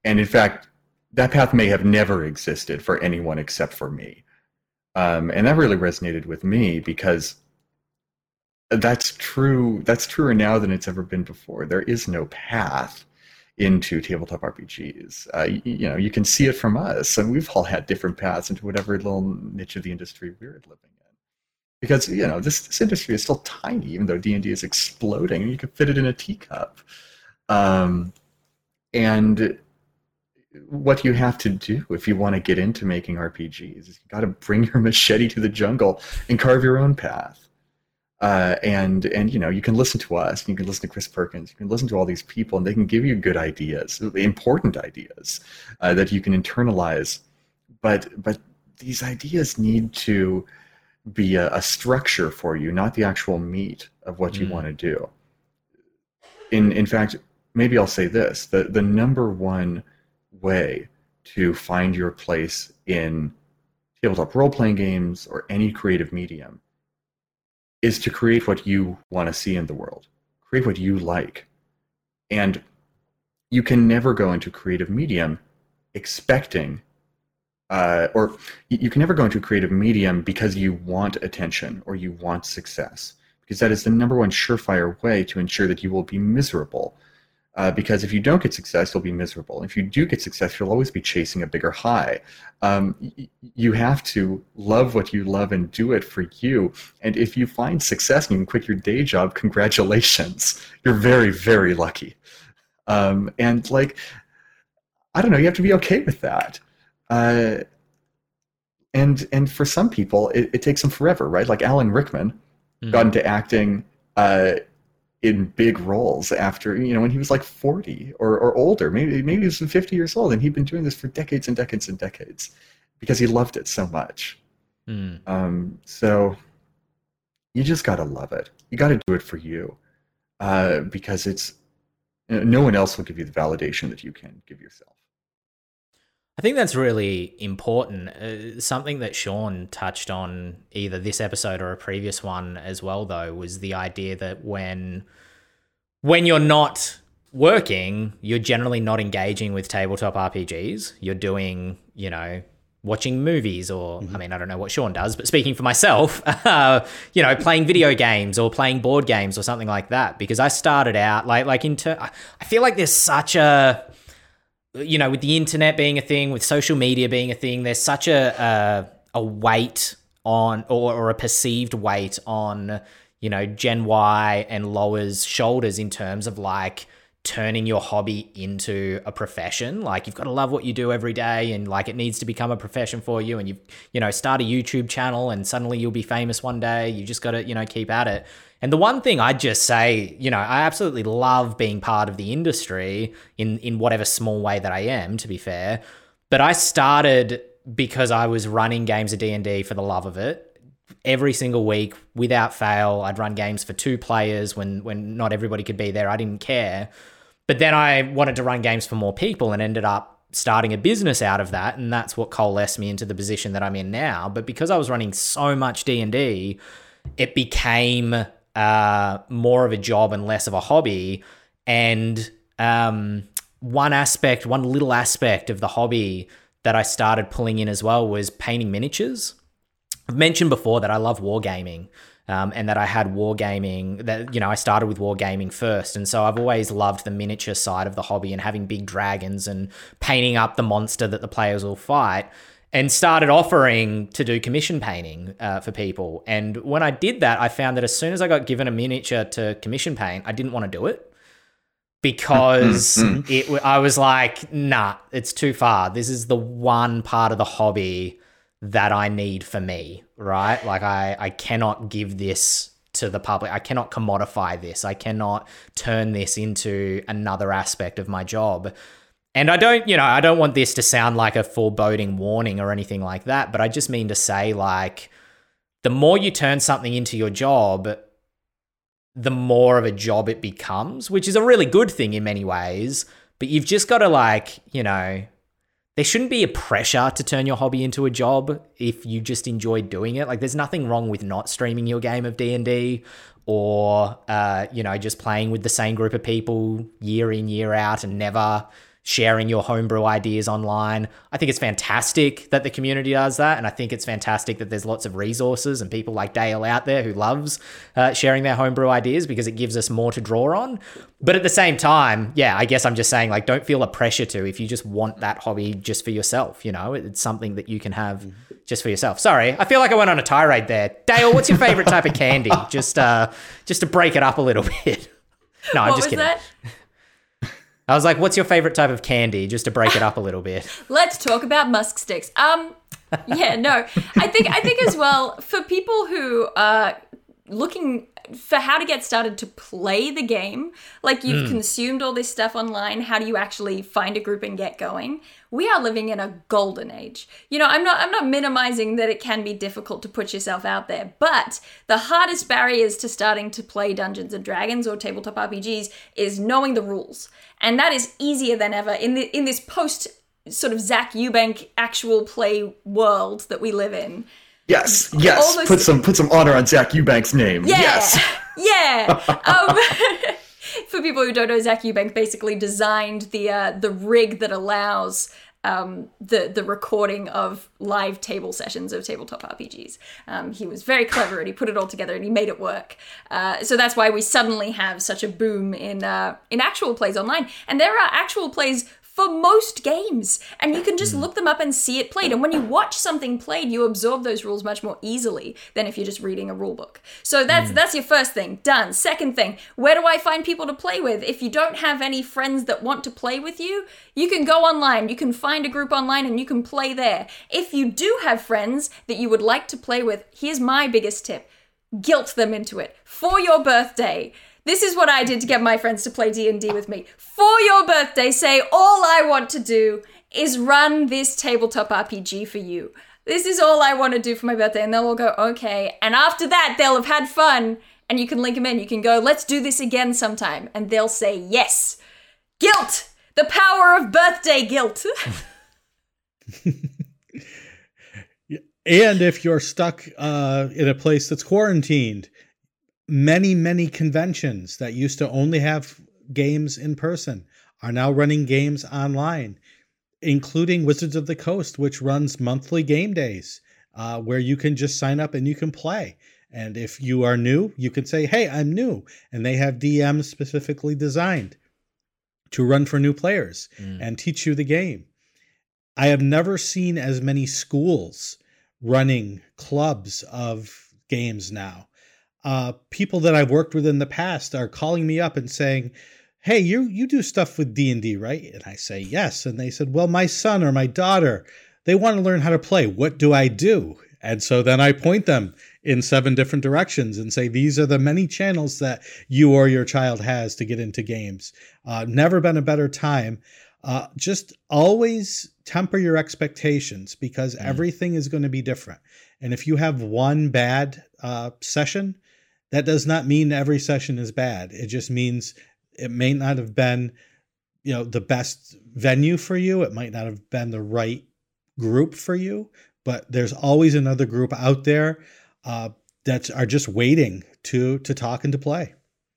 And in fact, that path may have never existed for anyone except for me. Um, and that really resonated with me because that's true. That's truer now than it's ever been before. There is no path into tabletop RPGs. Uh, you, you know, you can see it from us, and we've all had different paths into whatever little niche of the industry we're living in. Because you know, this this industry is still tiny, even though D and D is exploding. You can fit it in a teacup. Um, and what you have to do if you want to get into making RPGs is you got to bring your machete to the jungle and carve your own path. Uh, and and you know you can listen to us, you can listen to Chris Perkins, you can listen to all these people, and they can give you good ideas, important ideas uh, that you can internalize. But but these ideas need to be a, a structure for you, not the actual meat of what you Mm. want to do. In in fact, maybe I'll say this: the the number one way to find your place in tabletop role playing games or any creative medium is to create what you want to see in the world, create what you like. And you can never go into creative medium expecting, uh, or you can never go into a creative medium because you want attention or you want success, because that is the number one surefire way to ensure that you will be miserable. Uh, because if you don't get success, you'll be miserable. If you do get success, you'll always be chasing a bigger high. Um, y- you have to love what you love and do it for you. And if you find success and you can quit your day job, congratulations. You're very, very lucky. Um, and like, I don't know, you have to be okay with that. Uh, and and for some people, it, it takes them forever, right? Like Alan Rickman Mm. got into acting uh, in big roles after you know when he was like 40 or, or older maybe maybe he was 50 years old and he'd been doing this for decades and decades and decades because he loved it so much Mm. um, so you just got to love it. You got to do it for you uh, because it's no one else will give you the validation that you can give yourself. I think that's really important. Uh, something that Shawn touched on either this episode or a previous one as well, though, was the idea that when when you're not working, you're generally not engaging with tabletop RPGs. You're doing, you know, watching movies or mm-hmm. I mean I don't know what Shawn does, but speaking for myself, uh, you know, playing video games or playing board games or something like that. Because I started out like like into I feel like there's such a you know with the internet being a thing, with social media being a thing, there's such a a, a weight on or, or a perceived weight on you know Gen Y and Lower's shoulders in terms of like turning your hobby into a profession. Like you've got to love what you do every day and like it needs to become a profession for you and you've you know start a YouTube channel and suddenly you'll be famous one day. You just got to, you know, keep at it. And the one thing I'd just say, you know, I absolutely love being part of the industry in in whatever small way that I am to be fair. But I started because I was running games of D&D for the love of it every single week without fail. I'd run games for two players when when not everybody could be there. I didn't care. But then I wanted to run games for more people and ended up starting a business out of that and that's what coalesced me into the position that I'm in now but because I was running so much D&D it became uh, more of a job and less of a hobby and um, one aspect one little aspect of the hobby that I started pulling in as well was painting miniatures I've mentioned before that I love wargaming um, and that I had wargaming. That you know, I started with wargaming first, and so I've always loved the miniature side of the hobby and having big dragons and painting up the monster that the players will fight. And started offering to do commission painting uh, for people. And when I did that, I found that as soon as I got given a miniature to commission paint, I didn't want to do it because it. I was like, nah, it's too far. This is the one part of the hobby that I need for me, right? Like I I cannot give this to the public. I cannot commodify this. I cannot turn this into another aspect of my job. And I don't, you know, I don't want this to sound like a foreboding warning or anything like that, but I just mean to say like the more you turn something into your job, the more of a job it becomes, which is a really good thing in many ways, but you've just got to like, you know, there shouldn't be a pressure to turn your hobby into a job if you just enjoy doing it. Like there's nothing wrong with not streaming your game of D&D or uh, you know just playing with the same group of people year in year out and never sharing your homebrew ideas online. I think it's fantastic that the community does that. And I think it's fantastic that there's lots of resources and people like Dael out there who loves uh, sharing their homebrew ideas because it gives us more to draw on. But at the same time, yeah, I guess I'm just saying, like, don't feel a pressure to if you just want that hobby just for yourself. You know, it's something that you can have just for yourself. Sorry, I feel like I went on a tirade there. Dael, what's your favorite type of candy? Just, uh, just to break it up a little bit. No, I'm what just was kidding. that? I was like, "What's your favorite type of candy?" Just to break it up a little bit. Let's talk about musk sticks. Um, yeah, no, I think I think as well for people who are looking for how to get started to play the game, like you've hmm. consumed all this stuff online. How do you actually find a group and get going? We are living in a golden age. You know, I'm not I'm not minimizing that it can be difficult to put yourself out there, but the hardest barriers to starting to play Dungeons and Dragons or tabletop RPGs is knowing the rules. And that is easier than ever in the in this post sort of Zach Eubank actual play world that we live in. Yes, yes. Almost- Put some put some honor on Zach Eubank's name. Yeah. Yes. Yeah. Um, for people who don't know, Zach Eubank basically designed the uh, the rig that allows um, the the recording of live table sessions of tabletop RPGs. Um, he was very clever and he put it all together and he made it work. Uh, so that's why we suddenly have such a boom in uh, in actual plays online. And there are actual plays for most games, and you can just hmm. look them up and see it played. And when you watch something played, you absorb those rules much more easily than if you're just reading a rule book. So that's hmm. that's your first thing done. Second thing, where do I find people to play with? If you don't have any friends that want to play with you, you can go online. You can find a group online and you can play there. If you do have friends that you would like to play with, here's my biggest tip guilt them into it for your birthday. This is what I did to get my friends to play D&D with me. For your birthday, say all I want to do is run this tabletop RPG for you. this is all I want to do for my birthday. And they'll all go, okay. And after that, they'll have had fun and you can link them in. You can go, let's do this again sometime. And they'll say, yes. Guilt! The power of birthday guilt. and if you're stuck uh, in a place that's quarantined, many, many conventions that used to only have games in person are now running games online, including Wizards of the Coast, which runs monthly game days uh, where you can just sign up and you can play. And if you are new, you can say, Hey, I'm new. And they have DMs specifically designed to run for new players mm. and teach you the game. I have never seen as many schools running clubs of games now. Uh, people that I've worked with in the past are calling me up and saying, "Hey, you you do stuff with D and D, right?" And I say, "Yes." And they said, "Well, my son or my daughter, they want to learn how to play. What do I do?" And so then I point them in seven different directions and say, these are the many channels that you or your child has to get into games. Uh, never been a better time. Uh, just always temper your expectations because mm. everything is going to be different. And if you have one bad uh, session, that does not mean every session is bad. It just means it may not have been, you know, the best venue for you. It might not have been the right group for you, but there's always another group out there uh, that are just waiting to to talk and to play.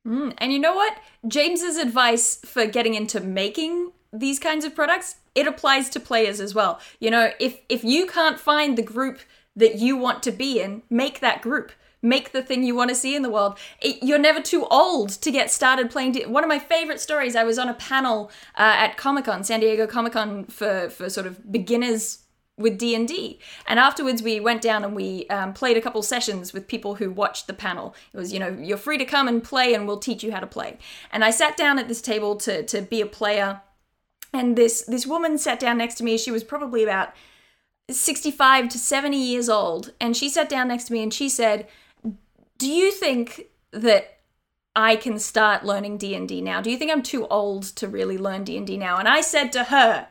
Mm, and you know what? James's advice for getting into making these kinds of products it applies to players as well. You know, if if you can't find the group that you want to be in, make that group. Make the thing you want to see in the world. It, you're never too old to get started playing. D- One of my favorite stories. I was on a panel uh, at Comic Con, San Diego Comic Con, for for sort of beginners with d&d and afterwards we went down and we um, played a couple sessions with people who watched the panel it was you know you're free to come and play and we'll teach you how to play and i sat down at this table to, to be a player and this this woman sat down next to me she was probably about 65 to 70 years old and she sat down next to me and she said do you think that i can start learning d&d now do you think i'm too old to really learn d&d now and i said to her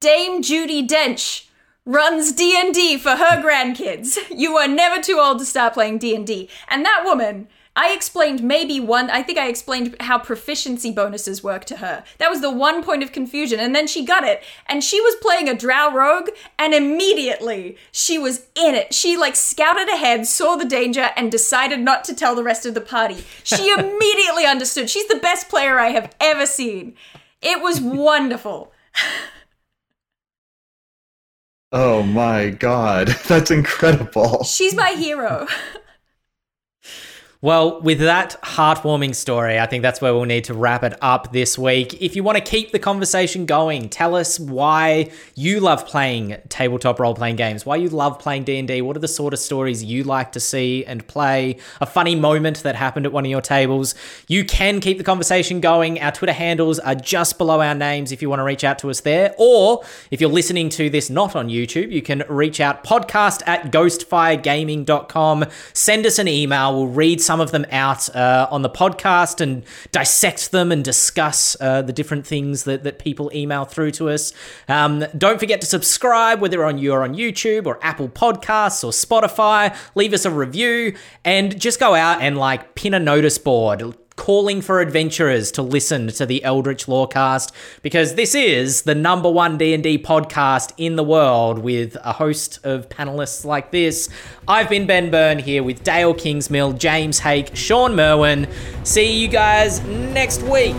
dame judi dench runs D&D for her grandkids. You are never too old to start playing D&D. And that woman, I explained maybe one, I think I explained how proficiency bonuses work to her. That was the one point of confusion. And then she got it. And she was playing a drow rogue, and immediately she was in it. She like scouted ahead, saw the danger, and decided not to tell the rest of the party. She immediately understood. She's the best player I have ever seen. It was wonderful. Oh my god, that's incredible. She's my hero. Well, with that heartwarming story, I think that's where we'll need to wrap it up this week. If you want to keep the conversation going, tell us why you love playing tabletop role-playing games, why you love playing D&D, what are the sort of stories you like to see and play, a funny moment that happened at one of your tables. You can keep the conversation going. Our Twitter handles are just below our names if you want to reach out to us there. Or if you're listening to this not on YouTube, you can reach out podcast at ghostfiregaming.com. Send us an email. We'll read some of them out uh, on the podcast and dissect them and discuss uh, the different things that, that people email through to us. Um, don't forget to subscribe, whether on you're on YouTube or Apple Podcasts or Spotify. Leave us a review and just go out and like pin a notice board calling for adventurers to listen to the Eldritch Lorecast because this is the number one D&D podcast in the world with a host of panelists like this. I've been Ben Byrne here with Dael Kingsmill, James Haeck, Shawn Merwin. See you guys next week.